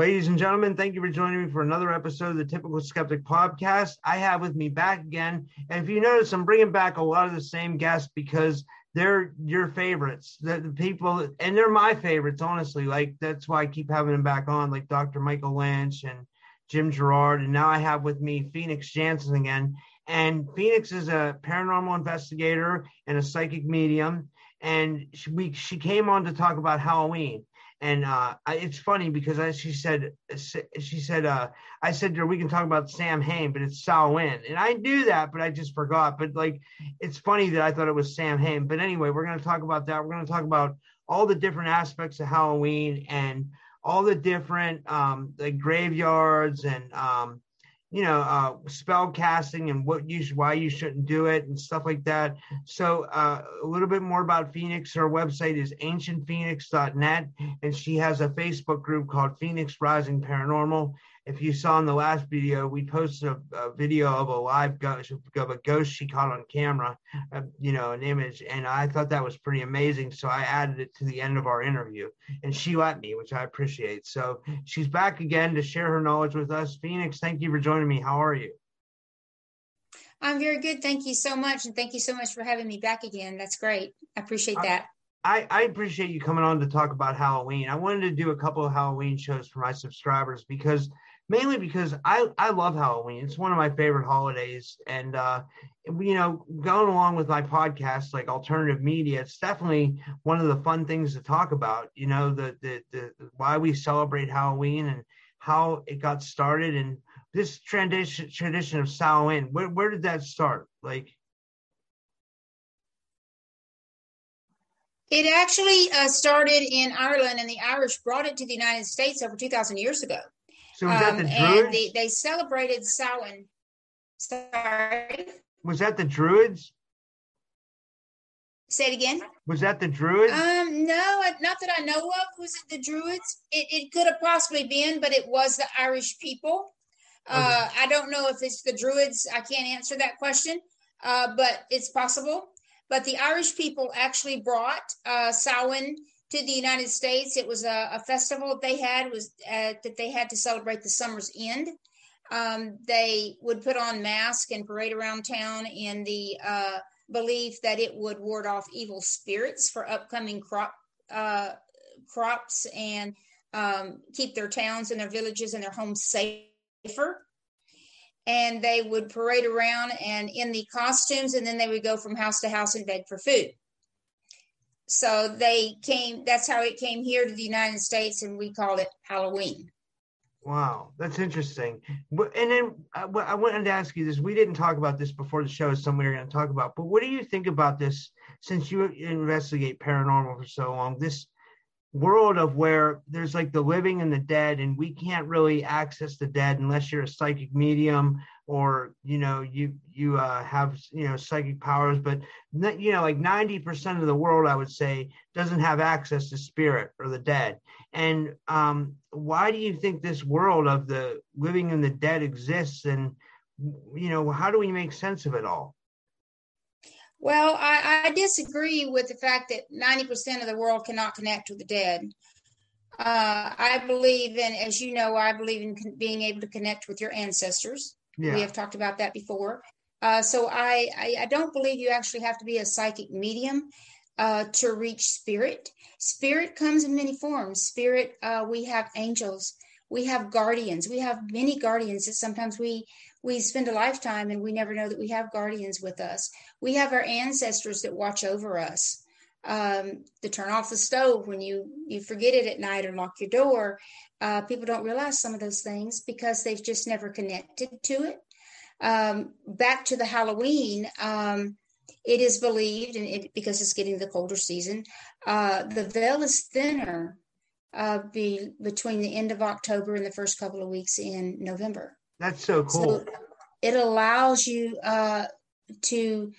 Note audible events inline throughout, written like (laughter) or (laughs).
Ladies and gentlemen, thank you for joining me for another episode of the Typical Skeptic podcast. I have with me back again. And if you notice, I'm bringing back a lot of the same guests because they're your favorites. The, the people, and they're my favorites, honestly. Like, that's why I keep having them back on, like Dr. Michael Lynch and Jim Gerard. And now I have with me Phoenix Jansen again. And Phoenix is a paranormal investigator and a psychic medium. And she, we, she came on to talk about Halloween and uh, it's funny because as she said, she said, uh, I said to her, we can talk about Sam Hain, but it's Samhain, and I knew that, but I just forgot. But like, it's funny that I thought it was Sam Hain. But anyway, we're going to talk about that. We're going to talk about all the different aspects of Halloween and all the different um, like graveyards and um, you know, uh, spell casting and what you why you shouldn't do it and stuff like that. So uh, a little bit more about Phoenix. Her website is ancientphoenix.net, and she has a Facebook group called Phoenix Rising Paranormal if you saw in the last video, we posted a, a video of a live ghost of a ghost she caught on camera, uh, you know, an image, and I thought that was pretty amazing. So I added it to the end of our interview, and she let me, which I appreciate. So she's back again to share her knowledge with us. Phoenix, thank you for joining me. How are you? I'm very good. Thank you so much, and thank you so much for having me back again. That's great. I appreciate that. I, I, appreciate you coming on to talk about Halloween. I wanted to do a couple of Halloween shows for my subscribers because mainly because I, I love Halloween. It's one of my favorite holidays. And, uh, you know, going along with my podcast, like alternative media, it's definitely one of the fun things to talk about, you know, the, the, the, why we celebrate Halloween and how it got started and this tradition, tradition of Samhain, where, where did that start? Like, It actually uh, started in Ireland, and the Irish brought it to the United States over 2,000 years ago. So was that the um, Druids? And they, they celebrated Samhain. Sorry. Was that the Druids? Say it again. Was that the Druids? Um, no, not that I know of. Was it the Druids? It, it could have possibly been, but it was the Irish people. Uh, okay. Uh, I don't know if it's the Druids. I can't answer that question, uh, but it's possible. But the Irish people actually brought uh, Samhain to the United States. It was a, a festival they had was uh, that they had to celebrate the summer's end. Um, they would put on masks and parade around town in the uh, belief that it would ward off evil spirits for upcoming crop uh, crops and um, keep their towns and their villages and their homes safer. And they would parade around and in the costumes, and then they would go from house to house and beg for food so they came that's how it came here to the united states and we call it halloween. Wow that's interesting. And then uh, i wanted to ask you this. We didn't talk about this before the show is something we are going to talk about but what do you think about this since you investigate paranormal for so long this world of where there's like the living and the dead and we can't really access the dead unless you're a psychic medium or you know you you uh, have you know psychic powers but you know like 90% of the world i would say doesn't have access to spirit or the dead and um, why do you think this world of the living and the dead exists and you know how do we make sense of it all well, I, I, disagree with the fact that 90% of the world cannot connect with the dead. Uh, I believe in, as you know, I believe in con- being able to connect with your ancestors. Yeah. We have talked about that before. Uh, so I, I, I, don't believe you actually have to be a psychic medium uh, to reach spirit. Spirit comes in many forms. Spirit, uh, we have angels, we have guardians, we have many guardians that sometimes we we spend a lifetime and we never know that we have guardians with us. We have our ancestors that watch over us. Um, to turn off the stove when you you forget it at night or lock your door. Uh, people don't realize some of those things because they've just never connected to it. Um, back to the Halloween, um, it is believed, and it, because it's getting the colder season, uh, the veil is thinner uh, be, between the end of October and the first couple of weeks in November. That's so cool. So it allows you uh, to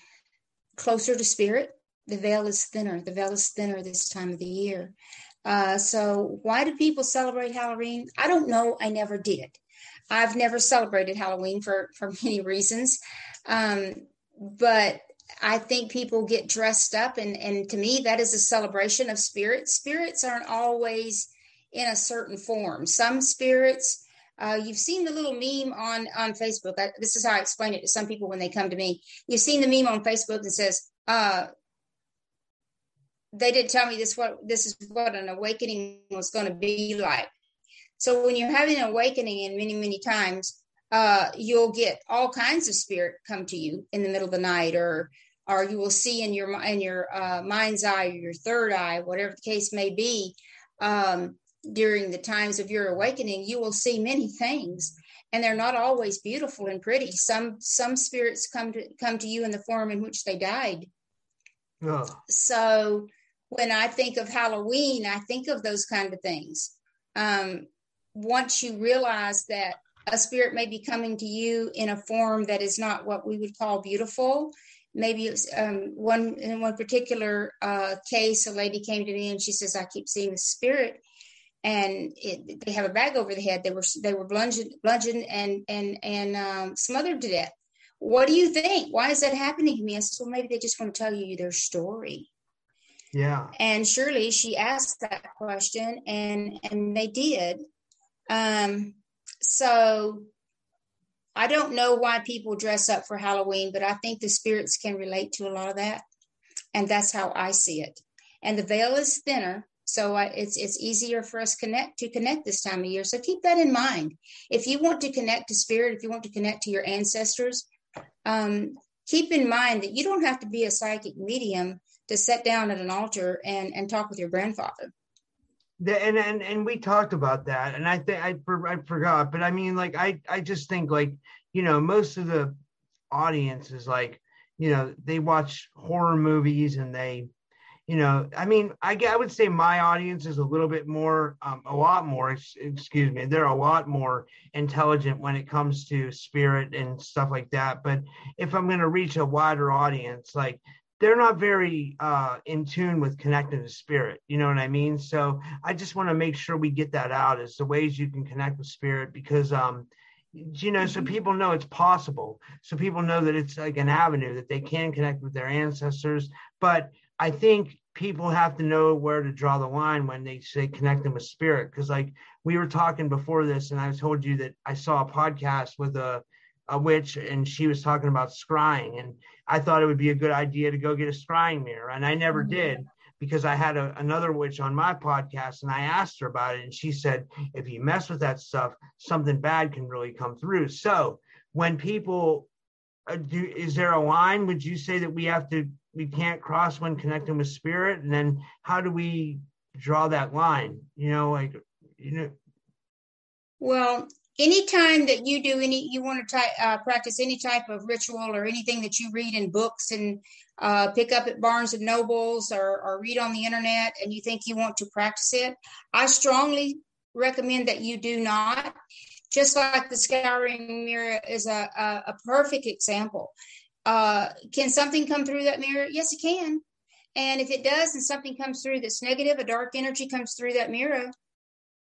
closer to spirit. The veil is thinner. The veil is thinner this time of the year. Uh, so why do people celebrate Halloween? I don't know. I never did. I've never celebrated Halloween for for (laughs) many reasons, um, but I think people get dressed up, and and to me that is a celebration of spirits. Spirits aren't always in a certain form. Some spirits, uh, you've seen the little meme on on Facebook. I, this is how I explain it to some people when they come to me. You've seen the meme on Facebook that says, uh, "They didn't tell me this what this is what an awakening was going to be like." So when you're having an awakening, and many many times, uh, you'll get all kinds of spirit come to you in the middle of the night, or or you will see in your in your uh, mind's eye or your third eye, whatever the case may be. Um, during the times of your awakening you will see many things and they're not always beautiful and pretty some some spirits come to come to you in the form in which they died oh. so when i think of halloween i think of those kind of things um, once you realize that a spirit may be coming to you in a form that is not what we would call beautiful maybe it's um, one in one particular uh, case a lady came to me and she says i keep seeing the spirit and it, they have a bag over the head. They were they were bludgeoned, bludgeoned and and and um, smothered to death. What do you think? Why is that happening to me? I said, well, maybe they just want to tell you their story. Yeah. And surely she asked that question, and and they did. Um, so I don't know why people dress up for Halloween, but I think the spirits can relate to a lot of that, and that's how I see it. And the veil is thinner so uh, it's it's easier for us connect to connect this time of year. So keep that in mind. If you want to connect to spirit, if you want to connect to your ancestors, um, keep in mind that you don't have to be a psychic medium to sit down at an altar and and talk with your grandfather. The, and, and and we talked about that, and I think I I forgot, but I mean, like I I just think like you know most of the audience is like you know they watch horror movies and they you know, I mean, I, I would say my audience is a little bit more, um, a lot more, excuse me, they're a lot more intelligent when it comes to spirit and stuff like that. But if I'm going to reach a wider audience, like they're not very uh, in tune with connecting to spirit. You know what I mean? So I just want to make sure we get that out as the ways you can connect with spirit because, um, you know, so mm-hmm. people know it's possible. So people know that it's like an avenue that they can connect with their ancestors. But I think people have to know where to draw the line when they say connect them with spirit because like we were talking before this and i told you that i saw a podcast with a, a witch and she was talking about scrying and i thought it would be a good idea to go get a scrying mirror and i never mm-hmm. did because i had a, another witch on my podcast and i asked her about it and she said if you mess with that stuff something bad can really come through. So when people uh, do, is there a line would you say that we have to we can't cross when connecting with spirit? And then how do we draw that line? You know like you know. Well anytime that you do any you want to uh, practice any type of ritual or anything that you read in books and uh, pick up at barnes and nobles or, or read on the internet and you think you want to practice it i strongly recommend that you do not just like the scrying mirror is a, a, a perfect example uh, can something come through that mirror? Yes, it can. And if it does, and something comes through that's negative, a dark energy comes through that mirror,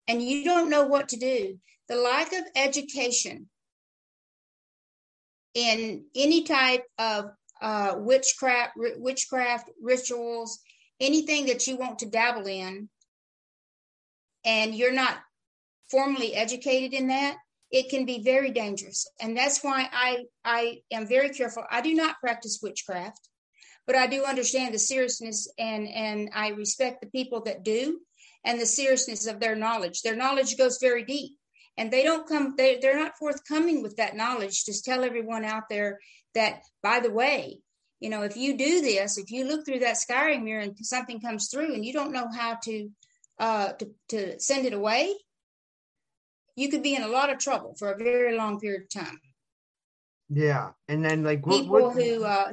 and you don't know what to do, the lack of education in any type of uh, witchcraft, witchcraft rituals, anything that you want to dabble in, and you're not formally educated in that, it can be very dangerous. And that's why I, I am very careful. I do not practice witchcraft, but I do understand the seriousness and, and I respect the people that do and the seriousness of their knowledge. Their knowledge goes very deep and they don't come, they, they're not forthcoming with that knowledge. Just tell everyone out there that, by the way, you know, if you do this, if you look through that scrying mirror and something comes through and you don't know how to, uh, to, to send it away, you could be in a lot of trouble for a very long period of time. Yeah, and then like what, people what, who uh,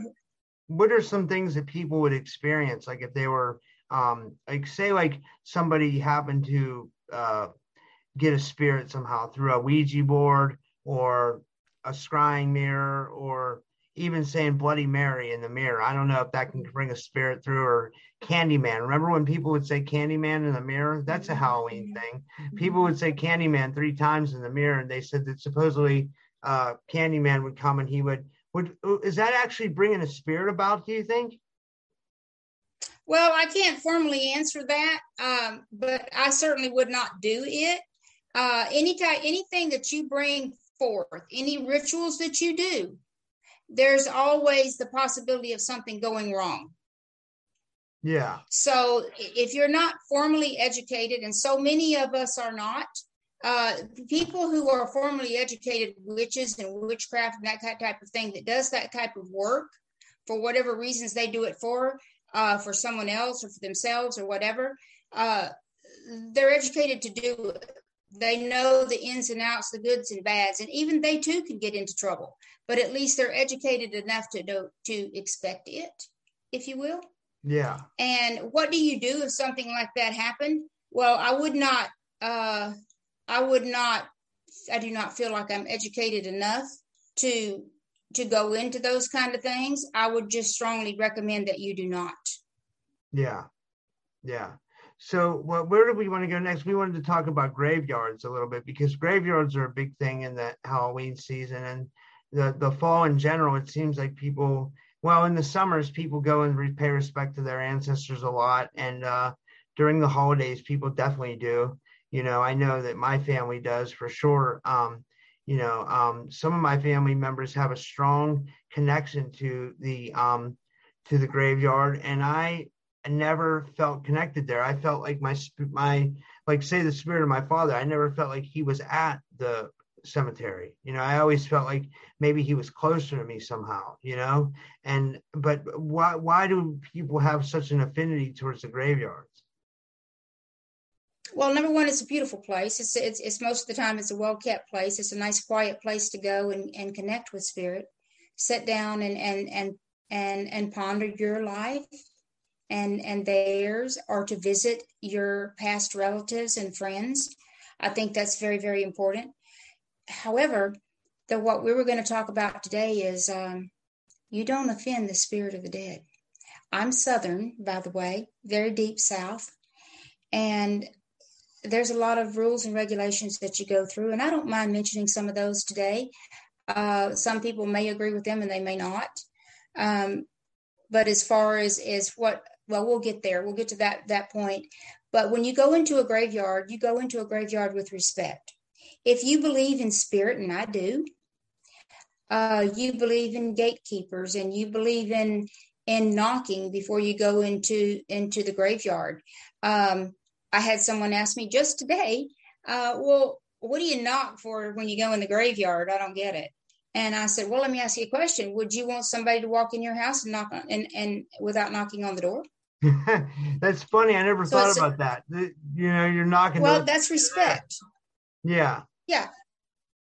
what are some things that people would experience like if they were um like say like somebody happened to uh get a spirit somehow through a Ouija board or a scrying mirror or even saying Bloody Mary in the mirror. I don't know if that can bring a spirit through or Candyman. Remember when people would say Candyman in the mirror? That's a Halloween thing. People would say Candyman three times in the mirror, and they said that supposedly uh, Candyman would come and he would would is that actually bringing a spirit about? Do you think? Well, I can't formally answer that, um, but I certainly would not do it. Uh, any type, anything that you bring forth, any rituals that you do, there's always the possibility of something going wrong. Yeah. So if you're not formally educated, and so many of us are not, uh, people who are formally educated witches and witchcraft and that type of thing that does that type of work for whatever reasons they do it for uh, for someone else or for themselves or whatever uh, they're educated to do it they know the ins and outs the goods and bads and even they too can get into trouble but at least they're educated enough to know to expect it if you will yeah and what do you do if something like that happened well i would not uh I would not, I do not feel like I'm educated enough to to go into those kind of things. I would just strongly recommend that you do not. Yeah, yeah. So, where do we want to go next? We wanted to talk about graveyards a little bit because graveyards are a big thing in the Halloween season and the the fall in general. It seems like people, well, in the summers, people go and pay respect to their ancestors a lot, and uh, during the holidays, people definitely do. You know, I know that my family does for sure. Um, you know, um, some of my family members have a strong connection to the um, to the graveyard, and I never felt connected there. I felt like my my like say the spirit of my father. I never felt like he was at the cemetery. You know, I always felt like maybe he was closer to me somehow. You know, and but why why do people have such an affinity towards the graveyards? Well, number one, it's a beautiful place. It's, it's, it's most of the time it's a well kept place. It's a nice, quiet place to go and, and connect with spirit, sit down and and and and and ponder your life and and theirs, or to visit your past relatives and friends. I think that's very very important. However, the what we were going to talk about today is um, you don't offend the spirit of the dead. I'm Southern, by the way, very deep South, and there's a lot of rules and regulations that you go through, and I don't mind mentioning some of those today. Uh, some people may agree with them and they may not. Um, but as far as as what well we'll get there we'll get to that that point but when you go into a graveyard you go into a graveyard with respect if you believe in spirit and i do uh, you believe in gatekeepers and you believe in in knocking before you go into into the graveyard um, I had someone ask me just today, uh, well, what do you knock for when you go in the graveyard? I don't get it. And I said, well, let me ask you a question. Would you want somebody to walk in your house and knock on, and, and without knocking on the door? (laughs) that's funny. I never so thought about that. You know, you're knocking. Well, that's respect. Yeah. Yeah.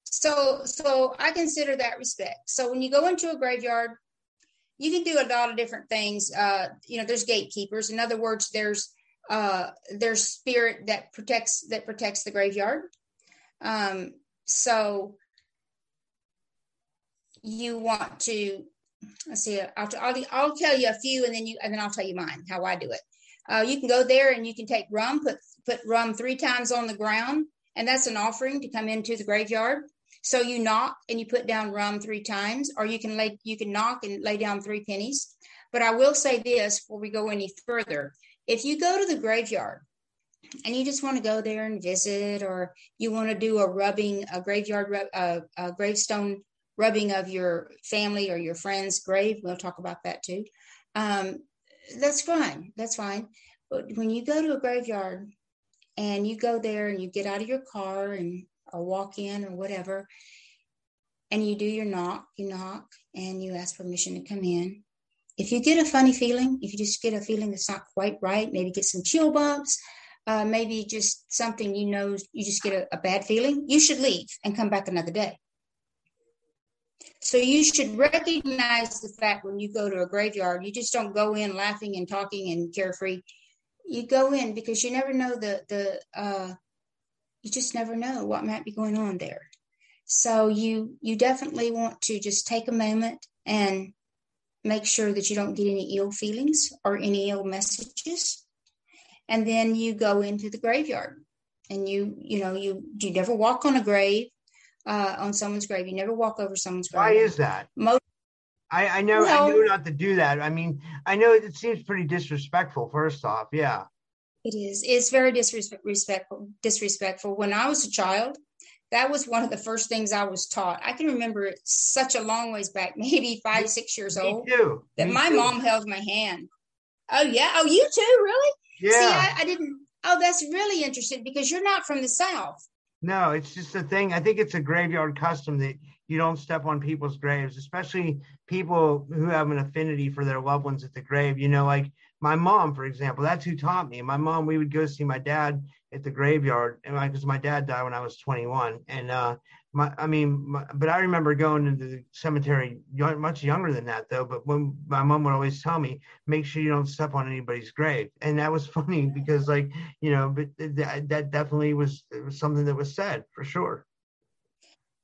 So, so I consider that respect. So when you go into a graveyard, you can do a lot of different things. Uh, you know, there's gatekeepers. In other words, there's uh, there's spirit that protects that protects the graveyard. Um, so you want to let's see. I'll, I'll, I'll tell you a few, and then you and then I'll tell you mine how I do it. Uh, you can go there and you can take rum, put put rum three times on the ground, and that's an offering to come into the graveyard. So you knock and you put down rum three times, or you can lay you can knock and lay down three pennies. But I will say this before we go any further: if you go to the graveyard and you just want to go there and visit, or you want to do a rubbing, a graveyard, a gravestone rubbing of your family or your friend's grave, we'll talk about that too. Um, that's fine. That's fine. But when you go to a graveyard and you go there and you get out of your car and or walk in or whatever, and you do your knock, you knock, and you ask permission to come in if you get a funny feeling, if you just get a feeling that's not quite right, maybe get some chill bumps, uh, maybe just something you know, you just get a, a bad feeling, you should leave and come back another day. So you should recognize the fact when you go to a graveyard, you just don't go in laughing and talking and carefree. You go in because you never know the the uh, you just never know what might be going on there. So you you definitely want to just take a moment and make sure that you don't get any ill feelings or any ill messages and then you go into the graveyard and you you know you you never walk on a grave uh, on someone's grave you never walk over someone's grave why is that most I, I know I know not to do that. I mean, I know it seems pretty disrespectful. First off, yeah, it is. It's very disrespectful. Disrespectful. When I was a child, that was one of the first things I was taught. I can remember it such a long ways back, (laughs) maybe five, six years Me old. Too. That Me my too. mom held my hand. Oh yeah. Oh, you too, really? Yeah. See, I, I didn't. Oh, that's really interesting because you're not from the south. No, it's just a thing. I think it's a graveyard custom that you don't step on people's graves, especially people who have an affinity for their loved ones at the grave. You know, like my mom, for example, that's who taught me. My mom, we would go see my dad at the graveyard, and because my dad died when I was 21, and uh, my, I mean, my, but I remember going into the cemetery young, much younger than that, though. But when my mom would always tell me, make sure you don't step on anybody's grave, and that was (laughs) funny because, like, you know, but that, that definitely was, was something that was said for sure.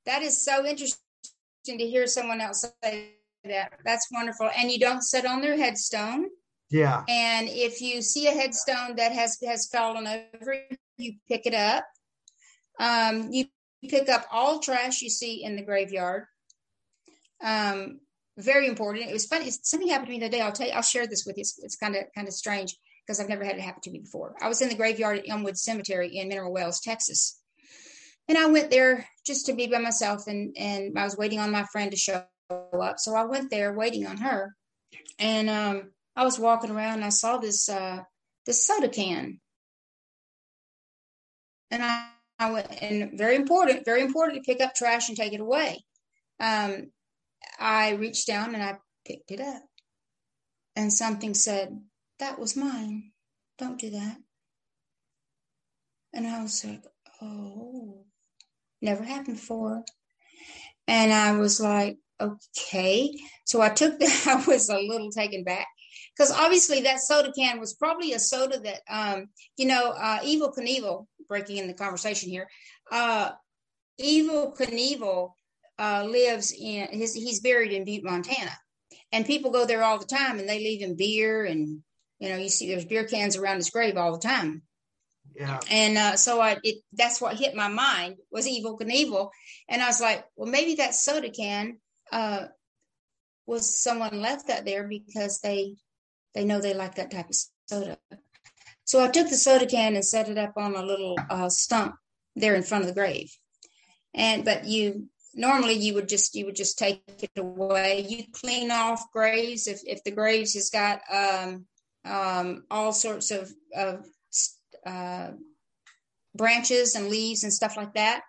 That is so interesting to hear someone else say that. That's wonderful. And you don't sit on their headstone. Yeah. And if you see a headstone that has has fallen over, you pick it up. Um, you pick up all trash you see in the graveyard. Um, very important. It was funny. Something happened to me the other day. I'll tell you. I'll share this with you. It's kind of kind of strange because I've never had it happen to me before. I was in the graveyard at Elmwood Cemetery in Mineral Wells, Texas, and I went there just to be by myself. And and I was waiting on my friend to show up, so I went there waiting on her. And um, I was walking around and I saw this uh, this soda can, and I, and very important, very important to pick up trash and take it away. Um, I reached down and I picked it up, and something said, "That was mine. Don't do that." And I was like, "Oh, never happened before." And I was like, "Okay." So I took (laughs) that. I was a little taken back because obviously that soda can was probably a soda that um, you know uh, Evel Knievel breaking in the conversation here uh, Evel Knievel uh, lives in his he's buried in butte montana. And people go there all the time and they leave him beer and you know you see there's beer cans around his grave all the time. Yeah. And uh, so i it that's what hit my mind was Evel Knievel. And i was like well maybe that soda can uh, was someone left that there because they they know they like that type of soda. So I took the soda can and set it up on a little uh, stump there in front of the grave. And but you normally you would just you would just take it away. You clean off graves if if the graves has got um, um, all sorts of of uh, branches and leaves and stuff like that.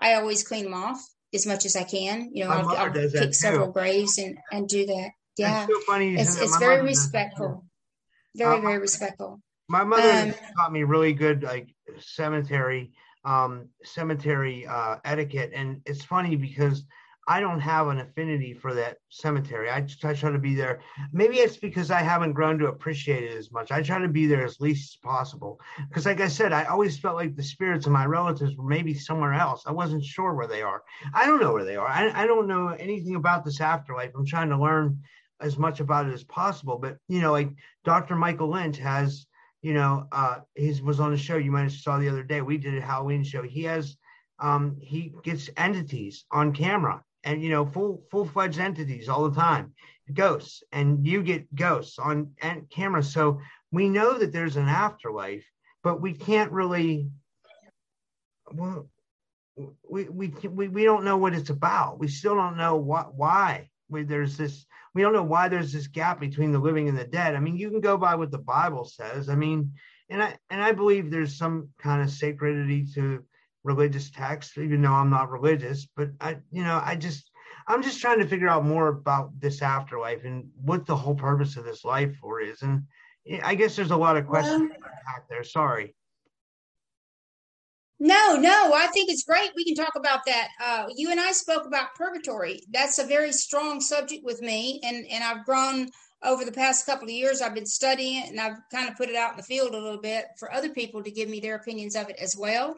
I always clean them off as much as I can. You know, My I'll, I'll pick several graves and and do that. Yeah, so funny. it's it's very mother does that, too. respectful. Very Uh, very respectful. My mother Um, taught me really good like cemetery um cemetery uh etiquette and it's funny because I don't have an affinity for that cemetery. I, just- I try to be there. Maybe it's because I haven't grown to appreciate it as much. I try to be there as least as possible. Because, like I said, I always felt like the spirits of my relatives were maybe somewhere else. I wasn't sure where they are. I don't know where they are. I, I don't know anything about this afterlife. I'm trying to learn as much about it as possible. But, you know, like Dr. Michael Lynch has, you know, uh, his was on the show you might have saw the other day. We did a Halloween show. He has, um, he gets entities on camera and you know full full-fledged entities all the time ghosts and you get ghosts on and camera so we know that there's an afterlife but we can't really well we we we, we don't know what it's about we still don't know what why there's this we don't know why there's this gap between the living and the dead i mean you can go by what the bible says i mean and i and i believe there's some kind of sacredity to religious texts, even though I'm not religious. But I, you know, I just, I'm just trying to figure out more about this afterlife and what the whole purpose of this life for is. And I guess there's a lot of questions Well- back there. Sorry. No, no, I think it's great. We can talk about that. Uh, you and I spoke about purgatory. That's a very strong subject with me, and and I've grown over the past couple of years. I've been studying it, and I've kind of put it out in the field a little bit for other people to give me their opinions of it as well.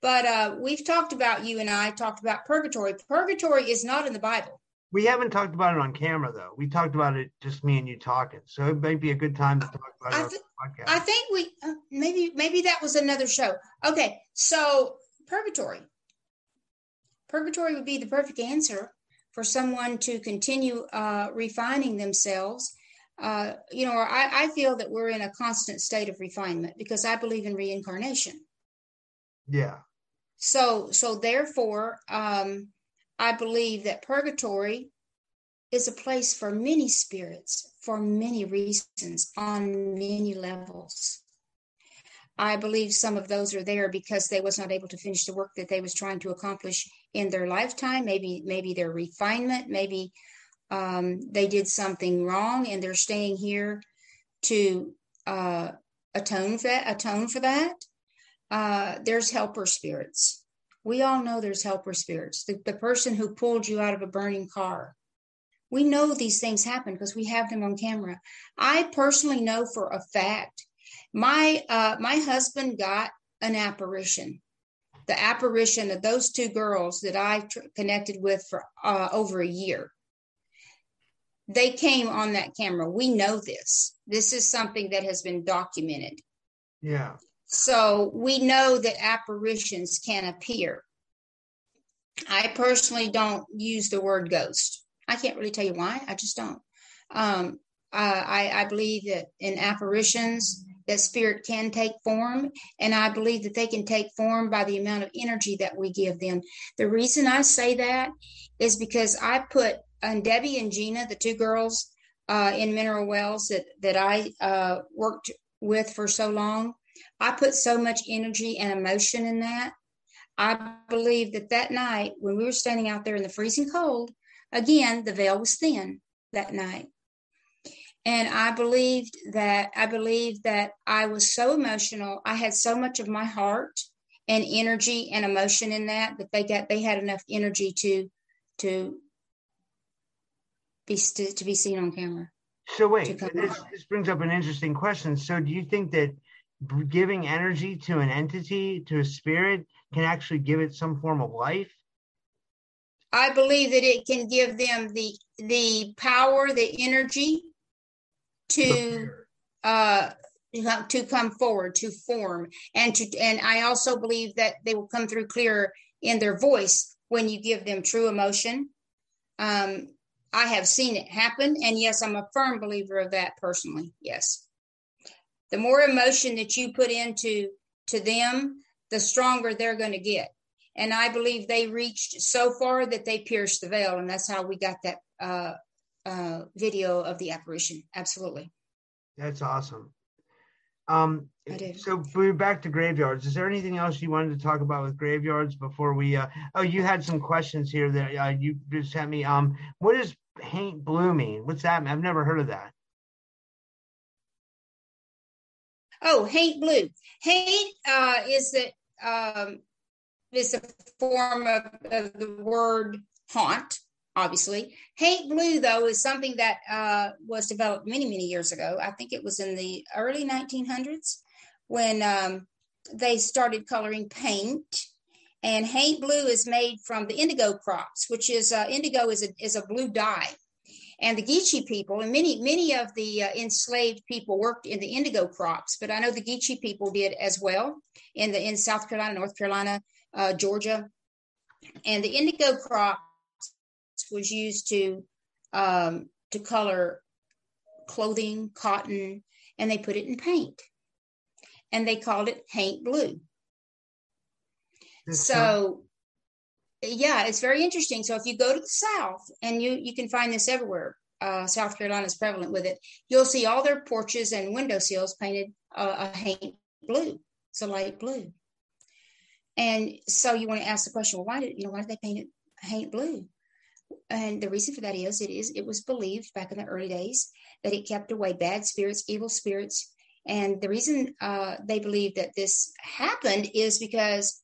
But uh, we've talked about you and I talked about purgatory. Purgatory is not in the Bible. We haven't talked about it on camera though. We talked about it just me and you talking. So it might be a good time to talk about it I th- podcast. I think we uh, maybe maybe that was another show. Okay, so purgatory. Purgatory would be the perfect answer for someone to continue uh, refining themselves. Uh, you know, I, I feel that we're in a constant state of refinement because I believe in reincarnation. Yeah. So, so therefore, um, I believe that purgatory is a place for many spirits for many reasons on many levels. I believe some of those are there because they was not able to finish the work that they was trying to accomplish in their lifetime. Maybe maybe their refinement, maybe um, they did something wrong and they're staying here to uh, atone for that. Atone for that. Uh, there's helper spirits. We all know there's helper spirits. The, the person who pulled you out of a burning car. We know these things happen because we have them on camera. I personally know for a fact my uh, my husband got an apparition the apparition of those two girls that i tr- connected with for uh, over a year they came on that camera we know this this is something that has been documented yeah so we know that apparitions can appear i personally don't use the word ghost i can't really tell you why i just don't um, uh, I, I believe that in apparitions that spirit can take form. And I believe that they can take form by the amount of energy that we give them. The reason I say that is because I put and Debbie and Gina, the two girls uh, in Mineral Wells that that I uh, worked with for so long, I put so much energy and emotion in that. I believe that that night when we were standing out there in the freezing cold, again the veil was thin that night. And i believed that i believed that i was so emotional. I had so much of my heart and energy and emotion in that that they got they had enough energy to to be to, to be seen on camera. So wait this, this brings up an interesting question. So do you think that giving energy to an entity to a spirit can actually give it some form of life? I believe that it can give them the the power the energy to uh, to come forward to form. And to and i also believe that they will come through clearer in their voice when you give them true emotion. Um, i have seen it happen and yes i'm a firm believer of that personally yes the more emotion that you put into to them the stronger they're going to get and i believe they reached so far that they pierced the veil and that's how we got that uh, uh, video of the apparition. Absolutely. That's awesome. Um, so we're back to graveyards. Is there anything else you wanted to talk about with graveyards before we? Uh, oh, you had some questions here that uh, you just sent me. Um, what does paint blue mean? What's that? I've never heard of that. Oh, haint blue. Haint uh, is that um, is a form of, of the word haunt obviously. Haint blue, though, is something that uh, was developed many, many years ago. I think it was in the early 1900s when um, they started coloring paint. And haint blue is made from the indigo crops, which is uh, indigo is a, is a blue dye. And the Geechee people and many many of the uh, enslaved people worked in the indigo crops, but I know the Geechee people did as well in the in South Carolina, North Carolina, uh, Georgia, and the indigo crop was used to um, to color clothing, cotton, and they put it in paint, and they called it haint blue. so, yeah, it's very interesting. So if you go to the South, and you you can find this everywhere. Uh, South Carolina is prevalent with it. You'll see all their porches and window sills painted uh, a haint blue. It's a light blue. And so you want to ask the question, well, why did you know why did they paint it haint blue? And the reason for that is it is it was believed back in the early days that it kept away bad spirits, evil spirits. And the reason uh, they believe that this happened is because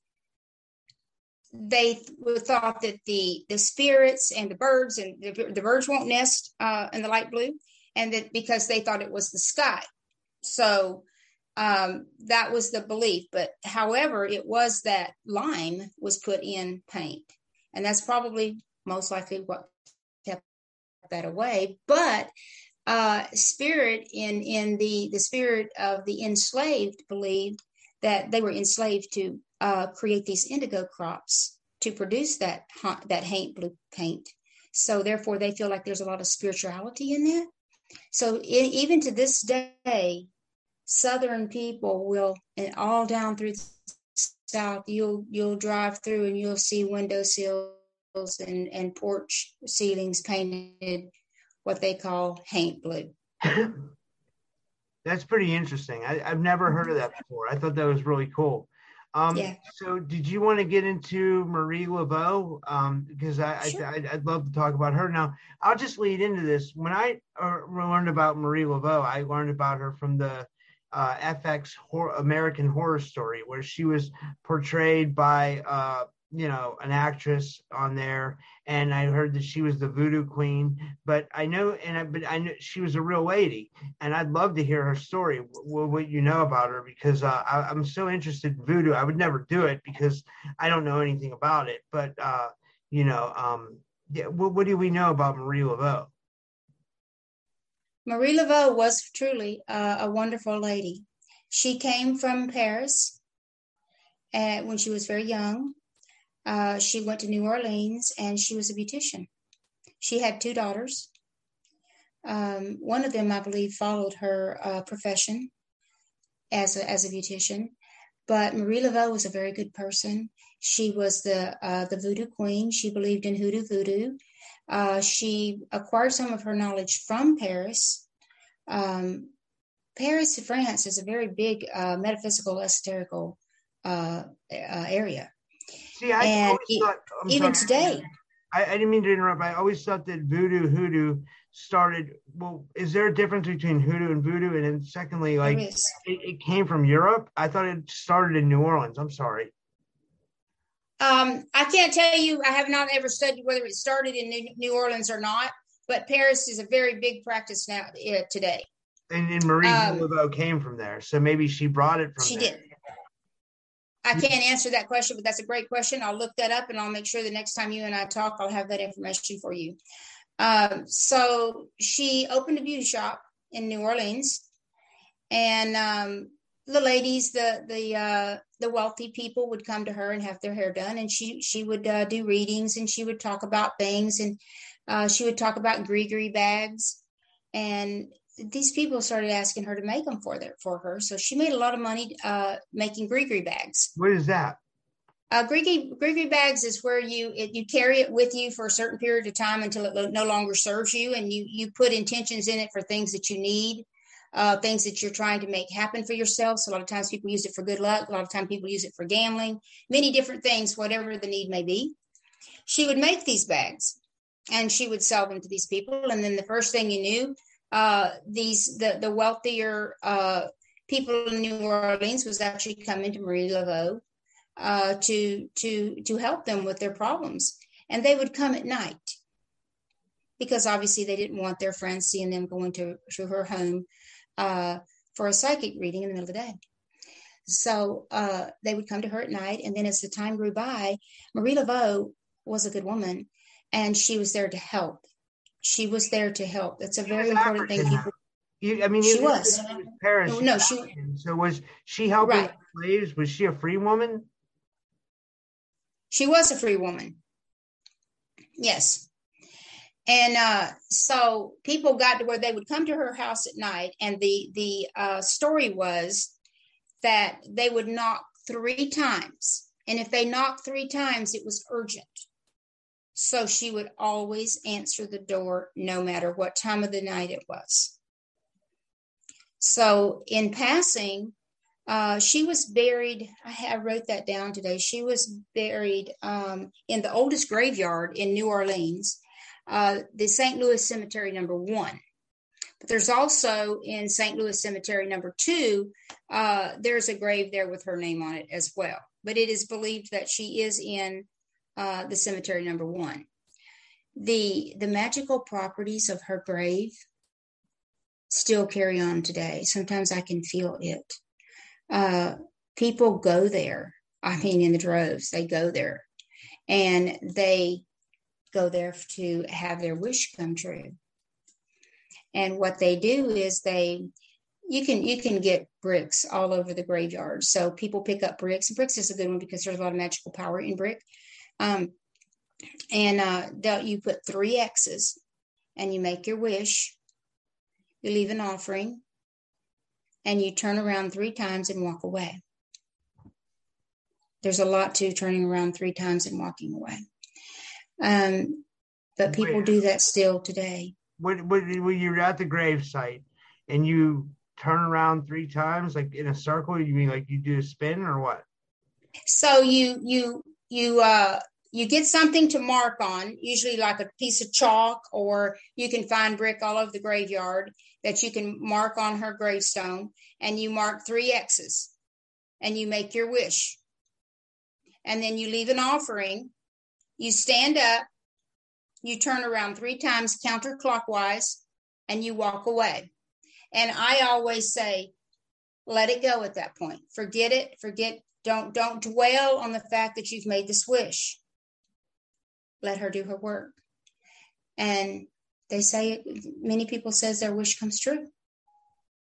they thought that the the spirits and the birds and the, the birds won't nest uh, in the light blue, and that because they thought it was the sky. So um, that was the belief. But however, it was that lime was put in paint, and that's probably most likely what kept that away. But uh, spirit in in the the spirit of the enslaved believed that they were enslaved to uh, create these indigo crops to produce that that haint blue paint. So therefore, they feel like there's a lot of spirituality in that. So it, even to this day, Southern people will, and all down through the South, you'll you'll drive through and you'll see window sills and and porch ceilings painted what they call haint blue. (laughs) That's pretty interesting. I, have never heard of that before. I thought that was really cool. Um, yeah. So, did you want to get into Marie Laveau? Um, because I, sure. I, would love to talk about her. Now, I'll just lead into this. When I uh, learned about Marie Laveau, I learned about her from the uh, FX Hor- American Horror Story, where she was portrayed by uh, you know an actress on there and i heard that she was the voodoo queen but i know and I, but i know she was a real lady and i'd love to hear her story what, what you know about her because uh, I, am so interested in voodoo i would never do it because i don't know anything about it but uh, you know um, yeah, what, what do we know about marie laveau? Marie laveau was truly uh, a wonderful lady. She came from paris uh, when she was very young uh, she went to New Orleans and she was a beautician. She had two daughters. Um, one of them, I believe, followed her uh, profession as a, as a beautician. But Marie Laveau was a very good person. She was the uh, the voodoo queen. She believed in hoodoo voodoo. Uh, she acquired some of her knowledge from Paris. Um, Paris, France, is a very big uh, metaphysical, esoterical uh, area. See, I and thought, even sorry, today. I, I, didn't mean to interrupt. I always thought that voodoo hoodoo started. Well, is there a difference between hoodoo and voodoo? And then secondly, like it, it, came from Europe. I thought it started in New Orleans. I'm sorry. Um, I can't tell you. I have not ever studied whether it started in New, New Orleans or not. But Paris is a very big practice now uh, today. And, and Marie um, Laveau came from there, so maybe she brought it from. She there. did. I can't answer that question, but that's a great question. I'll look that up and I'll make sure the next time you and I talk, I'll have that information for you. Um, so she opened a beauty shop in New Orleans, and um, the ladies, the the uh, the wealthy people would come to her and have their hair done, and she she would uh, do readings and she would talk about things, and uh, she would talk about gree bags, and these people started asking her to make them for their for her. So she made a lot of money uh, making gree bags. What is that? Uh, gree bags is where you it, you carry it with you for a certain period of time until it no longer serves you, and you you put intentions in it for things that you need, uh, things that you're trying to make happen for yourself. So a lot of times people use it for good luck. A lot of times people use it for gambling. Many different things, whatever the need may be. She would make these bags, and she would sell them to these people, and then the first thing you knew, uh, these the the wealthier uh, people in New Orleans was actually coming to Marie Laveau uh, to to to help them with their problems, and they would come at night because obviously they didn't want their friends seeing them going to to her home uh, for a psychic reading in the middle of the day. So uh, they would come to her at night, and then as the time grew by, Marie Laveau was a good woman, and she was there to help she was there to help. That's a very important African. thing. People, you, I mean, she was. Paris. No, she. So was she helping right. slaves? Was she a free woman? She was a free woman. Yes. And uh, so people got to where they would come to her house at night, and the the uh, story was that they would knock three times, and if they knocked three times, it was urgent. So she would always answer the door no matter what time of the night it was. So, in passing, uh, she was buried. I, I, wrote that down today. She was buried um, in the oldest graveyard in New Orleans, uh, the St. Louis Cemetery number one. But there's also in St. Louis Cemetery number two, uh, there's a grave there with her name on it as well. But it is believed that she is in uh, the cemetery number one. The the magical properties of her grave still carry on today. Sometimes I can feel it. Uh, people go there. I mean, in the droves, they go there, and they go there to have their wish come true. And what they do is they you can you can get bricks all over the graveyard. So people pick up bricks. Bricks is a good one because there's a lot of magical power in brick. Um, and uh, you put three X's, and you make your wish. You leave an offering, and you turn around three times and walk away. There's a lot to turning around three times and walking away. Um, but people Wait. do that still today. When, when, when you're at the grave site and you turn around three times, like in a circle, you mean like you do a spin or what? So you you you uh you get something to mark on, usually like a piece of chalk, or you can find brick all over the graveyard that you can mark on her gravestone, and you mark three X's, and you make your wish. And then you leave an offering. You stand up, you turn around three times counterclockwise, and you walk away. And I always say, let it go at that point. Forget it. Forget. Don't don't dwell on the fact that you've made this wish. Let her do her work. And they say many people says their wish comes true.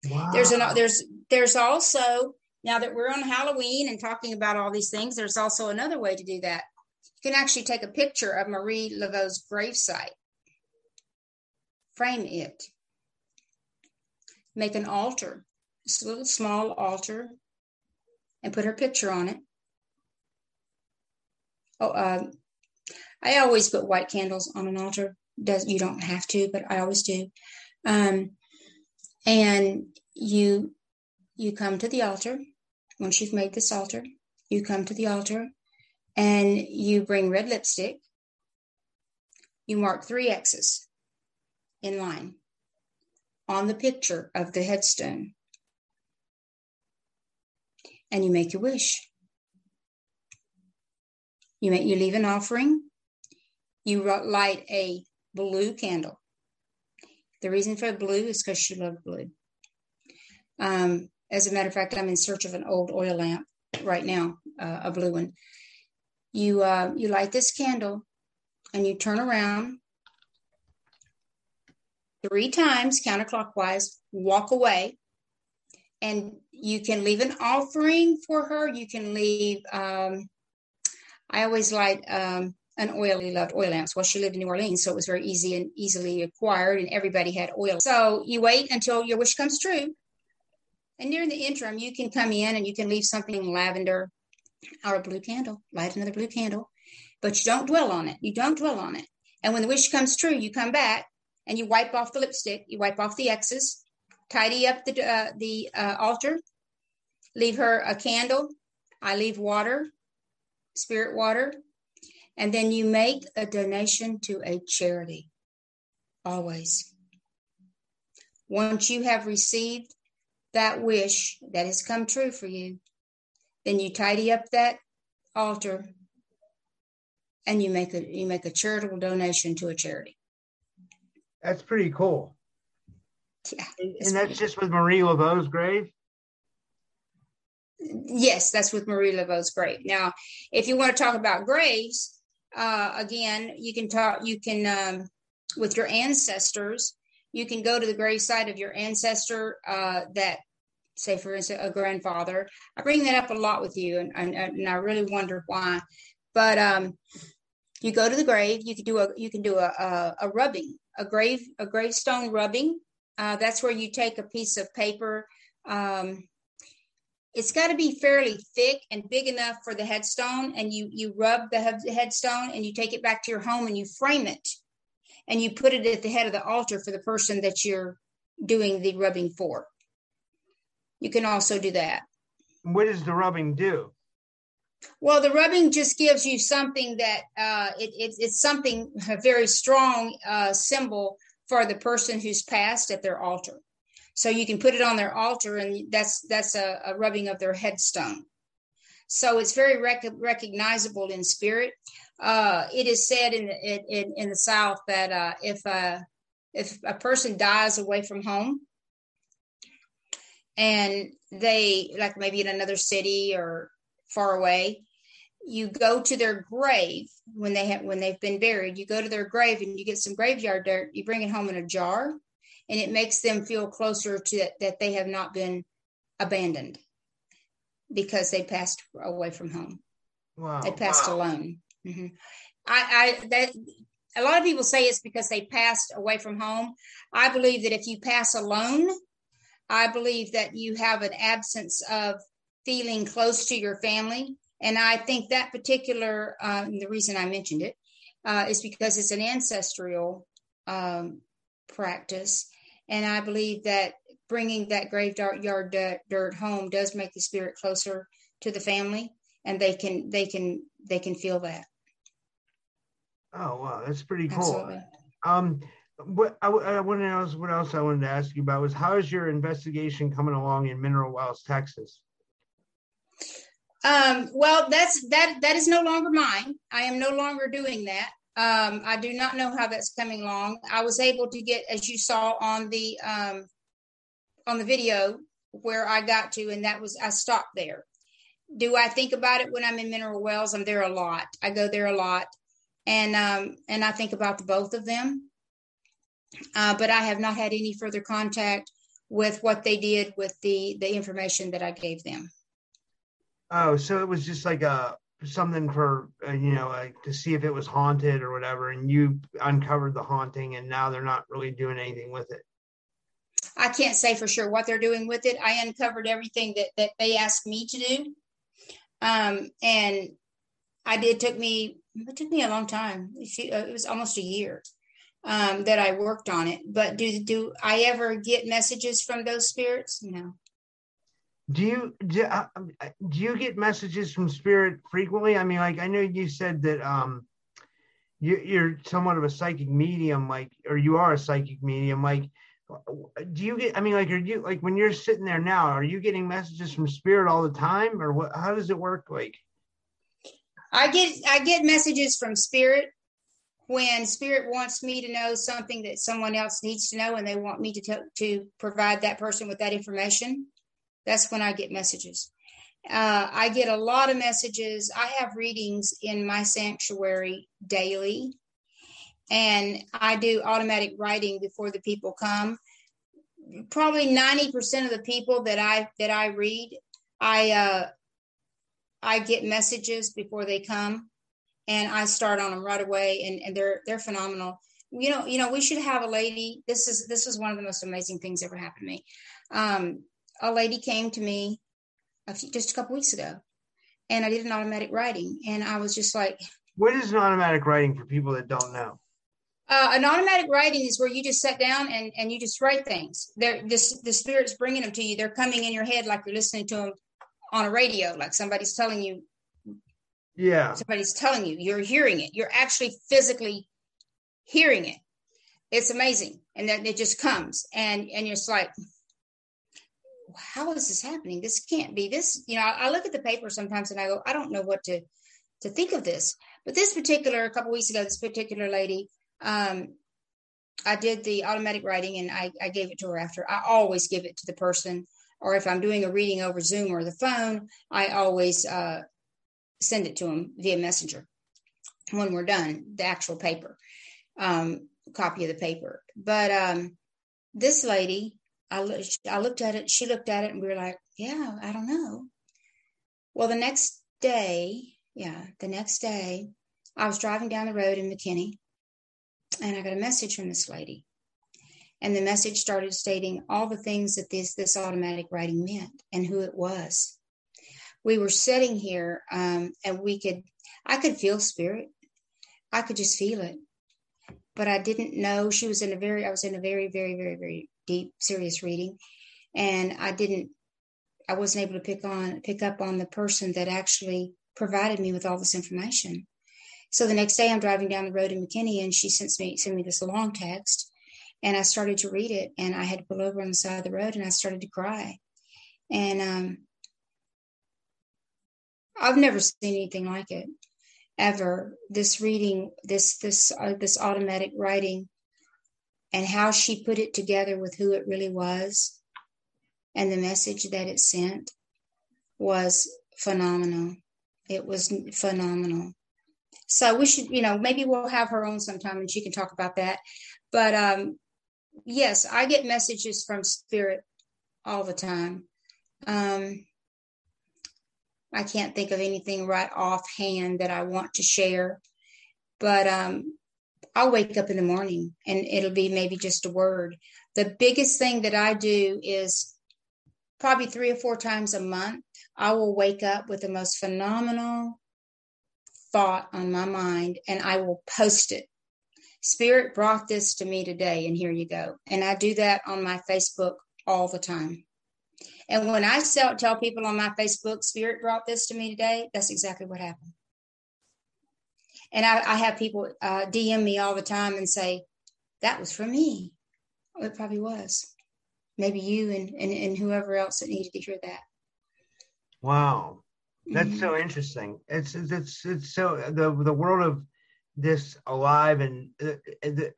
Wow. There's an there's there's also now that we're on Halloween and talking about all these things, there's also another way to do that. You can actually take a picture of Marie Laveau's gravesite, frame it, make an altar, a little small altar, and put her picture on it. Oh, uh, I always put white candles on an altar. Does you don't have to, but I always do. Um, and you you come to the altar once you've made this altar. You come to the altar, and you bring red lipstick. You mark three X's in line on the picture of the headstone. And you make a wish. You make you leave an offering. You light a blue candle. The reason for blue is because she loved blue. Um, as a matter of fact, I'm in search of an old oil lamp right now, uh, a blue one. You uh, you light this candle, and you turn around three times counterclockwise, walk away, and you can leave an offering for her. You can leave, um, I always light um, an oily loved oil lamps. Well, she lived in New Orleans, so it was very easy and easily acquired, and everybody had oil. So you wait until your wish comes true. And during the interim, you can come in and you can leave something lavender or a blue candle, light another blue candle, but you don't dwell on it. You don't dwell on it. And when the wish comes true, you come back and you wipe off the lipstick, you wipe off the X's, tidy up the uh, the uh, altar, leave her a candle. I leave water, spirit water, and then you make a donation to a charity. Always. Once you have received that wish that has come true for you, then you tidy up that altar and you make a you make a charitable donation to a charity. That's pretty cool. Yeah. And that's just with Marie Laveau's grave? Yes, that's with Marie Laveau's grave. Now, if you want to talk about graves, uh, again, you can talk, you can, um, with your ancestors, you can go to the grave site of your ancestor uh, that, say, for instance, a grandfather. I bring that up a lot with you, and, and, and I really wonder why. But um, you go to the grave, you can do a you can do a, a, a rubbing a grave a gravestone rubbing. Uh, that's where you take a piece of paper. Um, it's got to be fairly thick and big enough for the headstone, and you you rub the headstone and you take it back to your home and you frame it, and you put it at the head of the altar for the person that you're doing the rubbing for. You can also do that. What does the rubbing do? Well, the rubbing just gives you something that uh, it, it, it's something a very strong uh, symbol for the person who's passed at their altar. So you can put it on their altar, and that's that's a, a rubbing of their headstone. So it's very rec- recognizable in spirit. Uh, it is said in, in in the South that uh, if a uh, if a person dies away from home, and they like maybe in another city or far away you go to their grave when they have when they've been buried you go to their grave and you get some graveyard dirt you bring it home in a jar and it makes them feel closer to that, that they have not been abandoned because they passed away from home wow they passed wow. alone mm-hmm. I, I that a lot of people say it's because they passed away from home. I believe that if you pass alone, I believe that you have an absence of feeling close to your family. And I think that particular, um, the reason I mentioned it uh, is because it's an ancestral um, practice. And I believe that bringing that graveyard dirt, dirt home does make the spirit closer to the family and they can they can they can feel that oh wow that's pretty cool Absolutely. um what I, I want to know what else I wanted to ask you about was how is your investigation coming along in Mineral Wells, Texas? Um, well, that's that that is no longer mine. I am no longer doing that. Um, I do not know how that's coming along. I was able to get, as you saw on the um, on the video, where I got to, and that was I stopped there. Do I think about it when I'm in Mineral Wells? I'm there a lot. I go there a lot, and um, and I think about the both of them. Uh, but I have not had any further contact with what they did with the the information that I gave them. Oh, so it was just like a something for uh, you know like to see if it was haunted or whatever, and you uncovered the haunting, and now they're not really doing anything with it. I can't say for sure what they're doing with it. I uncovered everything that that they asked me to do, um, and I did. Took me it took me a long time. It was almost a year um, that I worked on it. But do do I ever get messages from those spirits? No. Do you do, uh, do you get messages from spirit frequently? I mean, like I know you said that um, you, you're somewhat of a psychic medium, like, or you are a psychic medium, like. Do you get? I mean, like, are you like when you're sitting there now? Are you getting messages from spirit all the time, or what? How does it work? Like, I get I get messages from spirit when spirit wants me to know something that someone else needs to know and they want me to t- to provide that person with that information that's when i get messages uh, i get a lot of messages i have readings in my sanctuary daily and i do automatic writing before the people come probably 90% of the people that i that i read i uh i get messages before they come and I start on them right away, and, and they're they're phenomenal. You know, you know, we should have a lady. This is this was one of the most amazing things ever happened to me. Um, a lady came to me a few, just a couple weeks ago, and I did an automatic writing, and I was just like, "What is an automatic writing for people that don't know?" Uh, an automatic writing is where you just sit down and, and you just write things. They're, this, the spirit's bringing them to you. They're coming in your head like you're listening to them on a radio, like somebody's telling you yeah somebody's telling you you're hearing it you're actually physically hearing it it's amazing and then it just comes and and you're just like how is this happening? This can't be this you know I, I look at the paper sometimes and i go i don't know what to to think of this. But this particular a couple weeks ago this particular lady um i did the automatic writing and I, I gave it to her after. I always give it to the person or if i'm doing a reading over zoom or the phone i always uh send it to them via messenger when we're done the actual paper um, copy of the paper. But um, this lady I, I looked at it she looked at it and we were like yeah i don't know. Well the next day yeah the next day i was driving down the road in mckinney and i got a message from this lady. And the message started stating all the things that this this automatic writing meant and who it was. We were sitting here um, and we could i could feel spirit. I could just feel it. But i didn't know she was in a very i was in a very very very very deep serious reading. And i didn't i wasn't able to pick on pick up on the person that actually provided me with all this information. So the next day i'm driving down the road in mckinney and she sends me sent me this long text and i started to read it and i had to pull over on the side of the road and i started to cry. And um, I've never seen anything like it ever. This reading, this this uh, this automatic writing, and how she put it together with who it really was, and the message that it sent was phenomenal. It was phenomenal. So we should, you know, maybe we'll have her on sometime and she can talk about that. But um, yes, I get messages from spirit all the time. Um, I can't think of anything right offhand that I want to share. but um, I'll wake up in the morning and it'll be maybe just a word. The biggest thing that I do is probably three or four times a month, I will wake up with the most phenomenal thought on my mind and I will post it. Spirit brought this to me today, and here you go. And I do that on my Facebook all the time. And when I tell, people on my Facebook, Spirit brought this to me today, that's exactly what happened. And I, I have people uh, DM me all the time and say, that was for me. Well, it probably was. Maybe you and, and, and whoever else that needed to hear that. Wow. That's mm-hmm. so interesting. It's, it's, it's so the, the world of this alive and uh, the,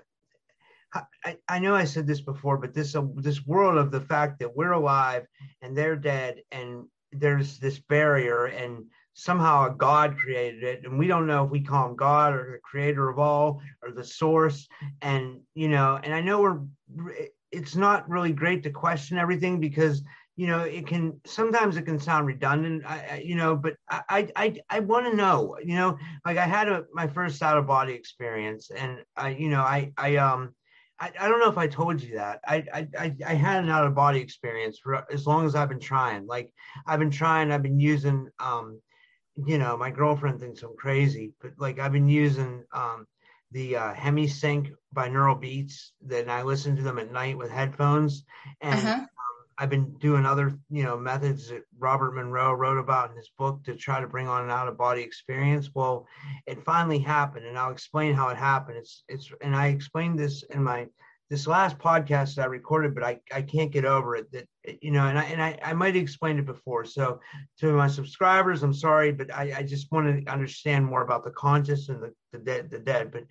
I, I know I said this before, but this uh, this world of the fact that we're alive and they're dead, and there's this barrier, and somehow a God created it, and we don't know if we call him God or the creator of all or the source, and you know, and I know we're it's not really great to question everything because you know it can sometimes it can sound redundant I, I you know but i i i want to know you know like i had a my first out of body experience and i you know i i um I, I don't know if I told you that. I, I I had an out of body experience for as long as I've been trying. Like I've been trying. I've been using. Um, you know, my girlfriend thinks I'm crazy, but like I've been using um the uh, HemiSync binaural beats. Then I listen to them at night with headphones, and uh-huh. I've been doing other, you know, methods that Robert Monroe wrote about in his book to try to bring on an out of body experience. Well, it finally happened, and I'll explain how it happened. It's it's and I explained this in my this last podcast I recorded, but I, I can't get over it that you know, and I and I, I might have explained it before. So to my subscribers, I'm sorry, but I, I just want to understand more about the conscious and the, the dead the dead. But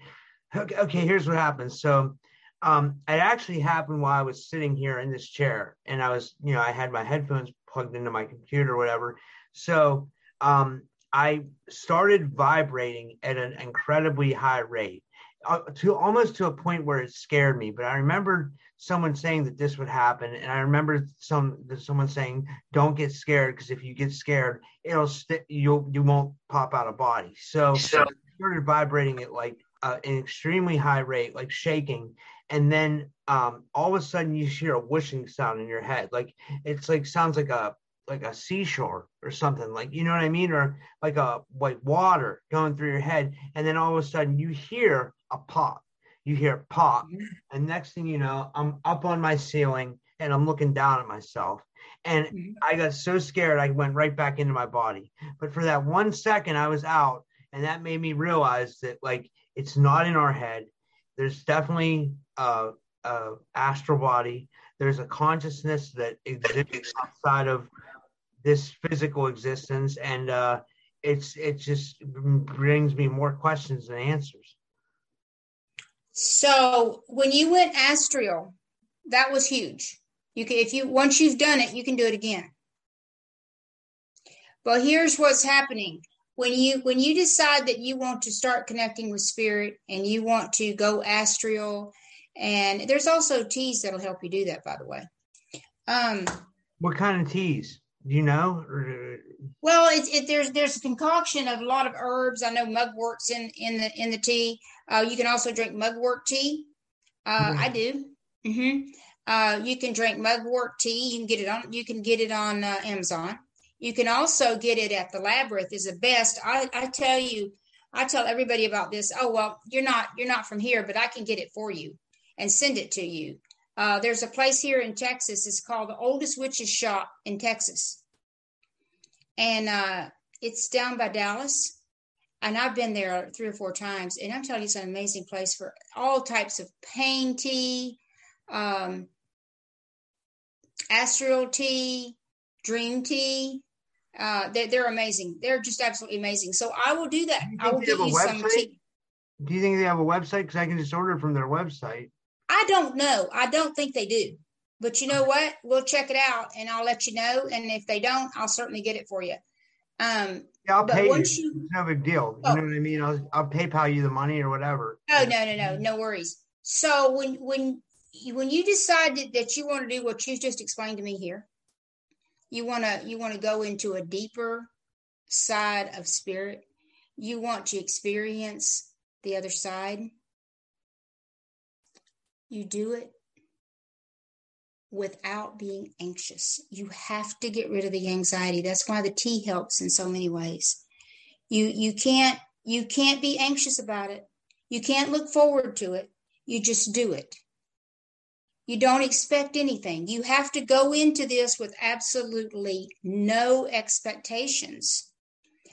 okay, okay, here's what happens. So um, it actually happened while I was sitting here in this chair, and I was, you know, I had my headphones plugged into my computer or whatever. So um, I started vibrating at an incredibly high rate, uh, to almost to a point where it scared me. But I remember someone saying that this would happen, and I remember some someone saying, "Don't get scared, because if you get scared, it'll st- you'll you won't pop out of body." So, so I started vibrating at like uh, an extremely high rate, like shaking, and then um, all of a sudden you hear a whooshing sound in your head like it's like sounds like a like a seashore or something like you know what i mean or like a like water going through your head and then all of a sudden you hear a pop you hear pop and next thing you know i'm up on my ceiling and i'm looking down at myself and mm-hmm. i got so scared i went right back into my body but for that one second i was out and that made me realize that like it's not in our head there's definitely a, a astral body. There's a consciousness that exists outside of this physical existence, and uh, it's it just brings me more questions than answers. So when you went astral, that was huge. You can if you once you've done it, you can do it again. But here's what's happening when you when you decide that you want to start connecting with spirit and you want to go astral and there's also teas that'll help you do that by the way um what kind of teas you know well it's it, there's there's a concoction of a lot of herbs i know mugwort's in in the in the tea uh, you can also drink mugwort tea uh, mm-hmm. i do mm-hmm. uh, you can drink mugwort tea you can get it on you can get it on uh, amazon you can also get it at the labyrinth is the best. I, I tell you, I tell everybody about this. Oh well, you're not you're not from here, but I can get it for you and send it to you. Uh, there's a place here in Texas. It's called the oldest witches shop in Texas, and uh, it's down by Dallas. And I've been there three or four times, and I'm telling you, it's an amazing place for all types of pain tea, um, astral tea, dream tea, uh, they're, they're amazing. They're just absolutely amazing. So I will do that. I will give you some tea. Do you think they have a website? Because I can just order from their website. I don't know. I don't think they do. But you know what? We'll check it out and I'll let you know. And if they don't, I'll certainly get it for you. Um, yeah, I'll pay you. you. It's no big deal. Oh. You know what I mean? I'll, I'll PayPal you the money or whatever. Oh no, no, no, no worries. So when when when you decided that you want to do what you just explained to me here, you want to you want to go into a deeper side of spirit you want to experience the other side, you do it without being anxious. You have to get rid of the anxiety. That's why the tea helps in so many ways. You you can't you can't be anxious about it. You can't look forward to it. You just do it. You don't expect anything. You have to go into this with absolutely no expectations.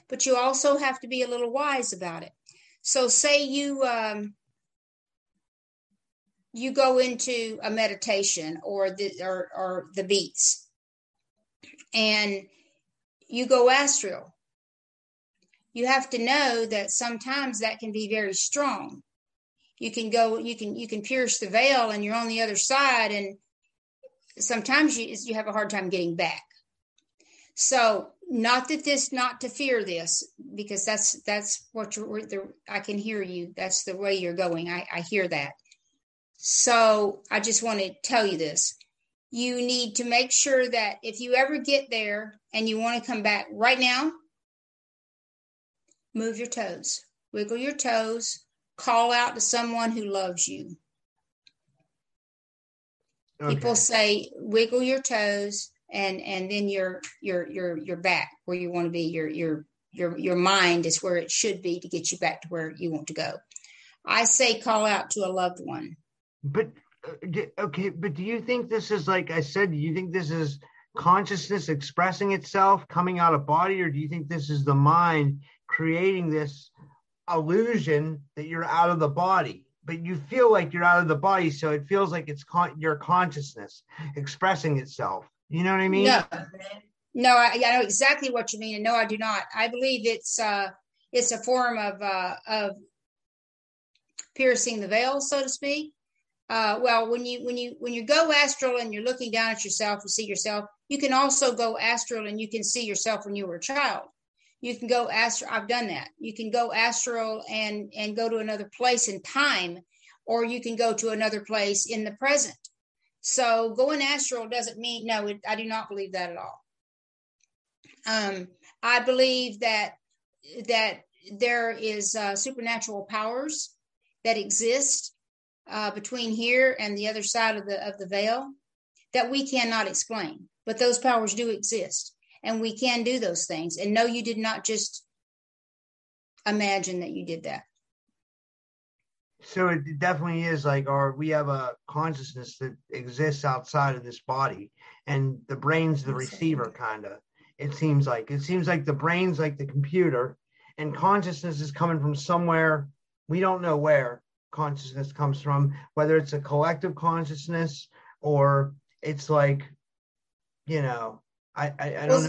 But you also have to be a little wise about it. So, say you um, you go into a meditation or the or, or the beats, and you go astral. You have to know that sometimes that can be very strong. You can go you can you can pierce the veil and you're on the other side and sometimes you, you have a hard time getting back. So not that this not to fear this because that's that's what you're the, i can hear you. That's the way you're going. I, I hear that so i just want to tell you this you need to make sure that if you ever get there and you want to come back right now move your toes wiggle your toes call out to someone who loves you. Okay. People say wiggle your toes and and then you're you're you're you're back where you want to be. Your your your your mind is where it should be to get you back to where you want to go. I say call out to a loved one. But uh, okay, but do you think this is like I said? Do you think this is consciousness expressing itself, coming out of body, or do you think this is the mind creating this illusion that you're out of the body? But you feel like you're out of the body so it feels like it's con- your consciousness expressing itself. You know what i mean? No. No I, I, know exactly what you mean and no i do not. I believe it's uh it's a form of uh of piercing the veil so to speak uh well when you when you when you go astral and you're looking down at yourself and see yourself you can also go astral and you can see yourself when you were a child. You can go astral i've done that. You can go astral and and go to another place in time or you can go to another place in the present. So going astral doesn't mean no it, i do not believe that at all. Um i believe that that there is uh, supernatural powers that exist uh, between here and the other side of the of the veil that we cannot explain but those powers do exist and we can do those things. And no, you did not just imagine that you did that. So it definitely is like our we have a consciousness that exists outside of this body, and the brain's the receiver, kind of. It seems like it seems like the brain's like the computer, and consciousness is coming from somewhere we don't know where consciousness comes from, whether it's a collective consciousness or it's like, you know, I, I, I don't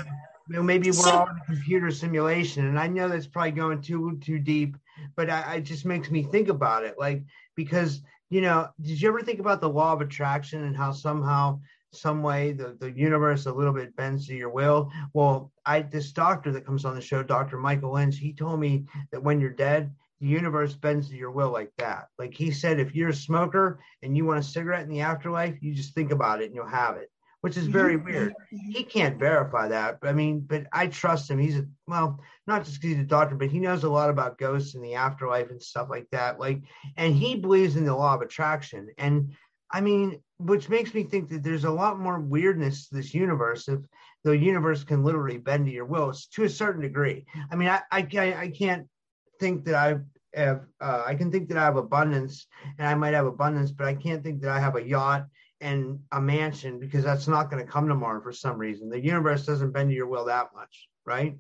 know. Maybe we're all in a computer simulation, and I know that's probably going too too deep, but I, it just makes me think about it, like because you know, did you ever think about the law of attraction and how somehow, some way, the the universe a little bit bends to your will? Well, I this doctor that comes on the show, Doctor Michael Lynch, he told me that when you're dead, the universe bends to your will like that. Like he said, if you're a smoker and you want a cigarette in the afterlife, you just think about it and you'll have it which is very mm-hmm. weird. He can't verify that. I mean, but I trust him. He's a well, not just because he's a doctor, but he knows a lot about ghosts and the afterlife and stuff like that. Like, and he believes in the law of attraction. And I mean, which makes me think that there's a lot more weirdness to this universe if the universe can literally bend to your will to a certain degree. I mean, I I, I can't think that I uh, I can think that I have abundance and I might have abundance, but I can't think that I have a yacht and a mansion because that's not going to come tomorrow for some reason. The universe doesn't bend to your will that much, right?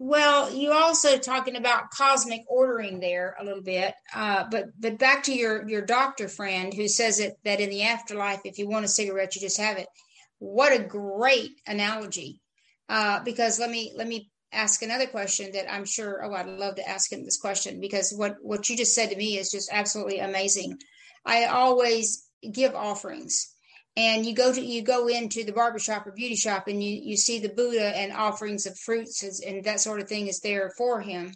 Well, you also talking about cosmic ordering there a little bit, uh, but but back to your your doctor friend who says it that in the afterlife, if you want a cigarette, you just have it. What a great analogy! Uh, because let me let me ask another question that I'm sure. Oh, I'd love to ask him this question because what what you just said to me is just absolutely amazing. I always give offerings. And you go to you go into the barbershop or beauty shop and you, you see the Buddha and offerings of fruits and that sort of thing is there for him.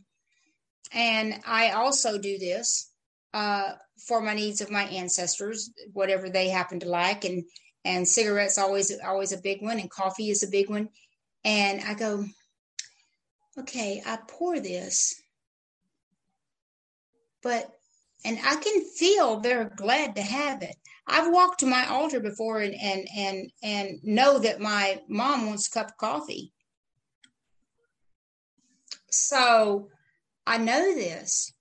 And I also do this uh, for my needs of my ancestors, whatever they happen to like. And and cigarettes always always a big one, and coffee is a big one. And I go, okay, I pour this but and I can feel they're glad to have it. I've walked to my altar before and and and and know that my mom wants a cup of coffee. So I know this.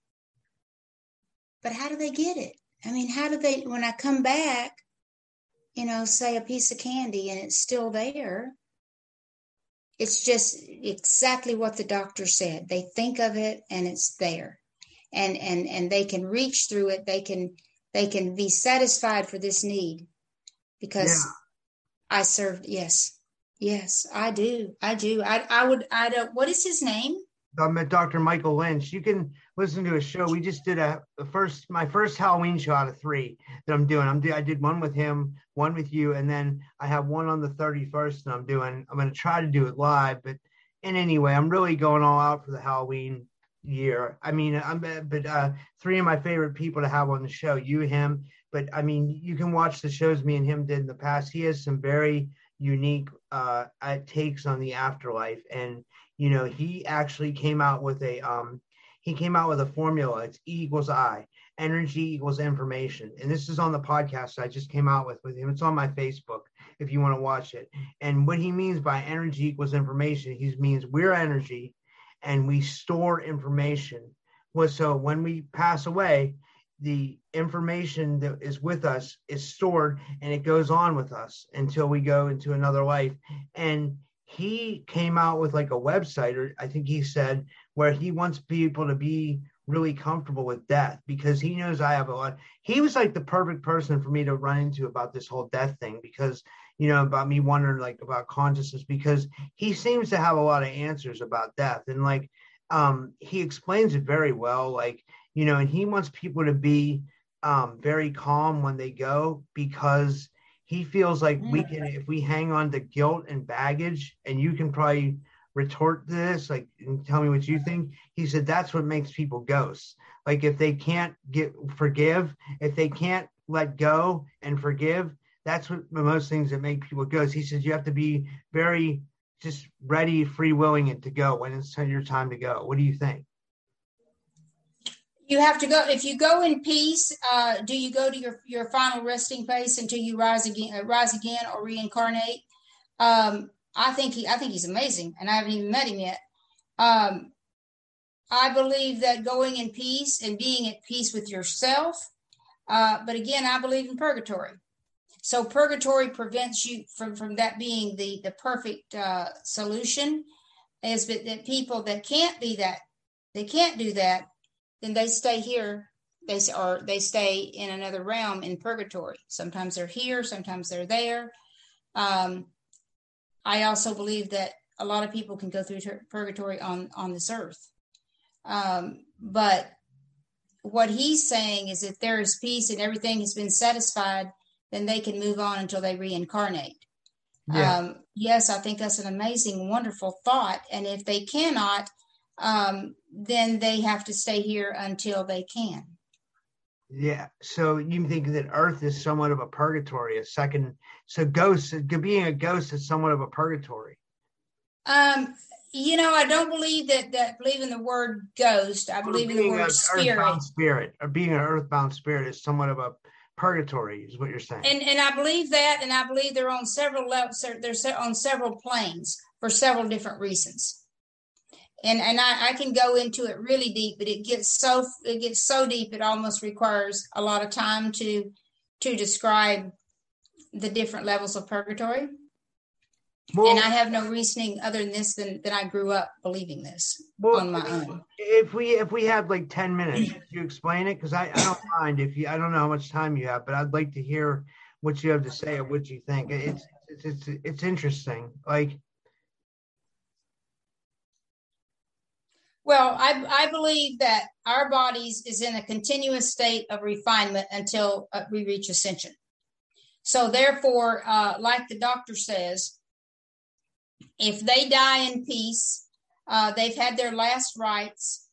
But how do they get it? I mean, how do they when I come back, you know, say a piece of candy and it's still there? It's just exactly what the doctor said. They think of it and it's there. And and and they can reach through it. They can they can be satisfied for this need because yeah. I served yes. Yes, I do. I do. I I would I don't what is his name? I met Dr. Michael Lynch. You can listen to a show. We just did a the first my first Halloween show out of three that I'm doing. I'm do, I did one with him, one with you, and then I have one on the 31st that I'm doing. I'm going to try to do it live, but in any way, I'm really going all out for the Halloween year. I mean, I'm but uh, three of my favorite people to have on the show, you, him. But I mean, you can watch the shows me and him did in the past. He has some very unique uh, takes on the afterlife, and you know, he actually came out with a um, he came out with a formula. It's E equals I. Energy equals information. And this is on the podcast I just came out with with him. It's on my Facebook if you want to watch it. And what he means by energy equals information, he means we're energy and we store information. Well, so when we pass away, the information that is with us is stored and it goes on with us until we go into another life. And he came out with like a website, or I think he said, where he wants people to be really comfortable with death because he knows I have a lot. He was like the perfect person for me to run into about this whole death thing because, you know, about me wondering like about consciousness because he seems to have a lot of answers about death. And like, um, he explains it very well. Like, you know, and he wants people to be um, very calm when they go because he feels like we can if we hang on to guilt and baggage and you can probably retort to this like and tell me what you think he said that's what makes people ghosts. Like if they can't get forgive if they can't let go and forgive that's what most things that make people ghosts. He says you have to be very just ready free willing it to go when it's your time to go. What do you think you have to go if you go in peace uh, do you go to your, your final resting place until you rise again uh, rise again or reincarnate? Um, i think he i think he's amazing and i haven't even met him yet. Um, i believe that going in peace and being at peace with yourself uh, but again i believe in purgatory. So purgatory prevents you from from that being the the perfect uh, solution is that, that people that can't be that they can't do that then they stay here. They or they stay in another realm in purgatory. Sometimes they're here sometimes they're there. Um, i also believe that a lot of people can go through purgatory on on this earth. Um, but what he's saying is if there is peace and everything has been satisfied then they can move on until they reincarnate. Yeah. um, yes i think that's an amazing wonderful thought. And if they cannot um, then they have to stay here until they can. Yeah. So you think that Earth is somewhat of a purgatory, a second. So ghosts, being a ghost is somewhat of a purgatory. Um, you know, I don't believe that that believe in the word ghost. I believe in the word spirit. Spirit, or being an earthbound spirit is somewhat of a purgatory, is what you're saying. And and I believe that, and I believe they're on several levels. They're on several planes for several different reasons and and I, I can go into it really deep but it gets so it gets so deep it almost requires a lot of time to to describe the different levels of purgatory well, and I have no reasoning other than this than that I grew up believing this well, on my own. If we if we have like ten minutes, you explain it because I, I don't mind if you I don't know how much time you have, but I'd like to hear what you have to say or what you think. It's it's it's, it's interesting. Like Well, I, I believe that our bodies is in a continuous state of refinement until uh, we reach ascension. So, therefore, uh, like the doctor says, if they die in peace, uh, they've had their last rites,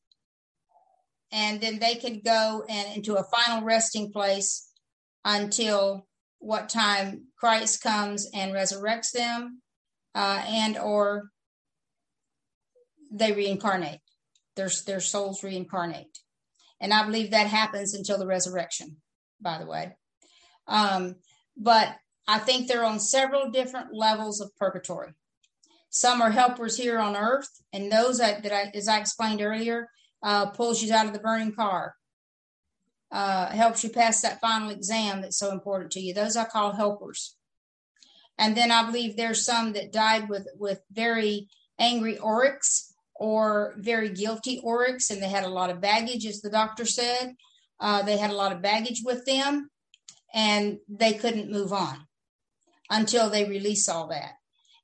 and then they can go and into a final resting place until what time Christ comes and resurrects them, uh, and or they reincarnate their, their souls reincarnate. And I believe that happens until the resurrection, by the way. Um, but I think they're on several different levels of purgatory. Some are helpers here on earth, and those that, that I, as I explained earlier, uh, pulls you out of the burning car, uh, helps you pass that final exam that's so important to you. Those I call helpers. And then I believe there's some that died with with very angry aurics or very guilty aurics, and they had a lot of baggage, as the doctor said. Uh, they had a lot of baggage with them, and they couldn't move on until they release all that.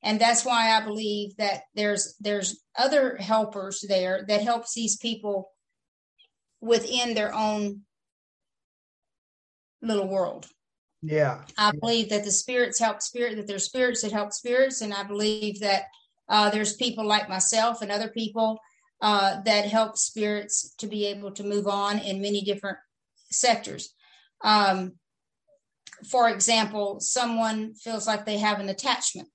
And that's why I believe that there's there's other helpers there that helps these people within their own little world. Yeah. I believe that the spirits help spirit, that there's spirits that help spirits. And I believe that uh, there's people like myself and other people uh, that help spirits to be able to move on in many different sectors. Um, for example, someone feels like they have an attachment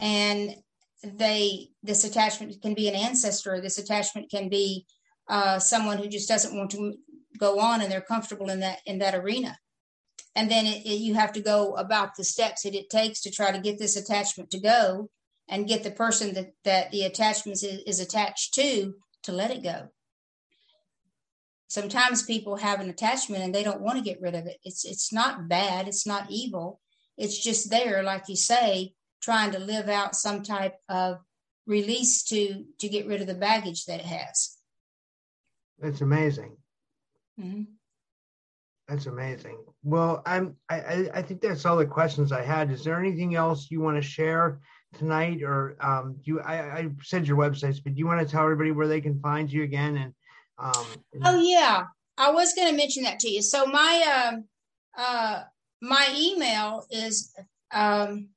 and they this attachment can be an ancestor. This attachment can be uh, someone who just doesn't want to go on and they're comfortable in that in that arena. And then it, it, you have to go about the steps that it takes to try to get this attachment to go and get the person that, that the attachment is, is attached to to let it go. Sometimes people have an attachment and they don't want to get rid of it. It's it's not bad. It's not evil. It's just there like you say trying to live out some type of release to to get rid of the baggage that it has. That's amazing. Mm-hmm. That's amazing. Well, I'm I I think that's all the questions I had. Is there anything else you want to share tonight, or um, you I, I said your websites, but do you want to tell everybody where they can find you again? And um, oh yeah, I was going to mention that to you. So my um uh my email is um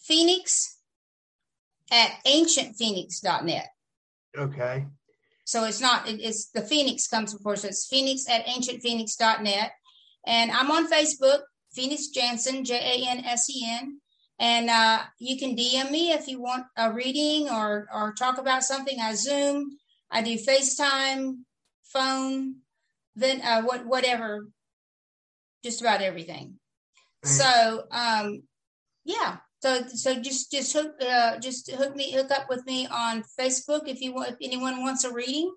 Phoenix at ancientphoenix.net. Okay. So it's not, it, it's the Phoenix comes before. So it's Phoenix at ancientphoenix.net. And I'm on Facebook, Phoenix Jansen, J A N S E N. And uh, you can DM me if you want a reading or, or talk about something. I Zoom, I do FaceTime, phone, then uh, what, whatever, just about everything. So, um, yeah, so so just just hook uh, just hook me hook up with me on Facebook if you want if anyone wants a reading,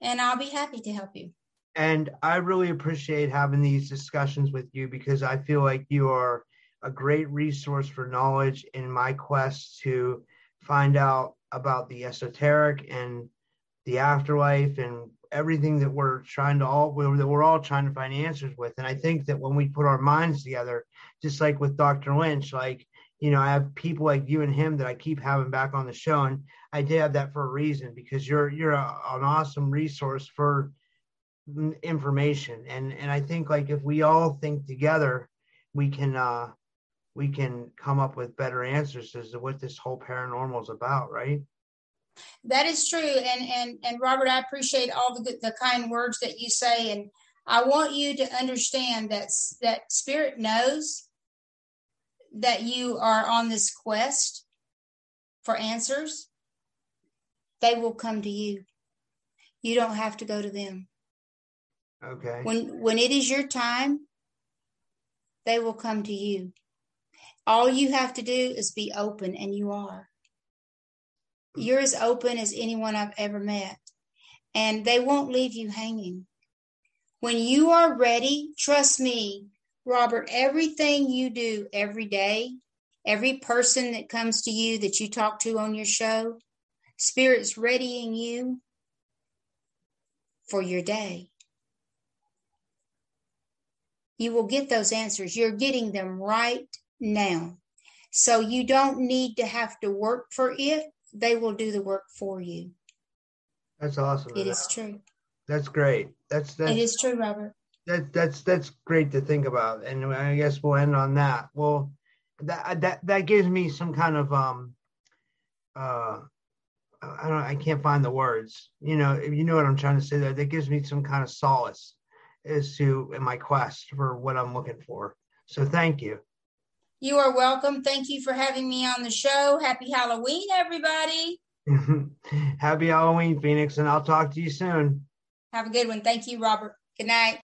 and I'll be happy to help you. And I really appreciate having these discussions with you because I feel like you are a great resource for knowledge in my quest to find out about the esoteric and the afterlife and everything that we're trying to all that we're all trying to find answers with. And i think that when we put our minds together just like with dr lynch like you know, I have people like you and him that I keep having back on the show, and I did have that for a reason because you're you're a, an awesome resource for information, and and I think like if we all think together, we can uh we can come up with better answers as to what this whole paranormal is about, right? That is true, and and and Robert, I appreciate all the the kind words that you say, and I want you to understand that that spirit knows that you are on this quest for answers, they will come to you. You don't have to go to them. Okay. When when it is your time, they will come to you. All you have to do is be open and you are. You're as open as anyone I've ever met. And they won't leave you hanging. When you are ready, trust me, Robert, everything you do every day, every person that comes to you that you talk to on your show, Spirit's readying you for your day. You will get those answers. You're getting them right now. So you don't need to have to work for it. They will do the work for you. That's awesome. It is true. That's great. That's, that's it is true, Robert that that's that's great to think about, and I guess we'll end on that. Well, that that that gives me some kind of um, uh, I don't I can't find the words. You know, you know what I'm trying to say. There, that gives me some kind of solace as to in my quest for what I'm looking for. So thank you. You are welcome. Thank you for having me on the show. Happy Halloween, everybody. (laughs) Happy Halloween, Phoenix, and I'll talk to you soon. Have a good one. Thank you, Robert. Good night.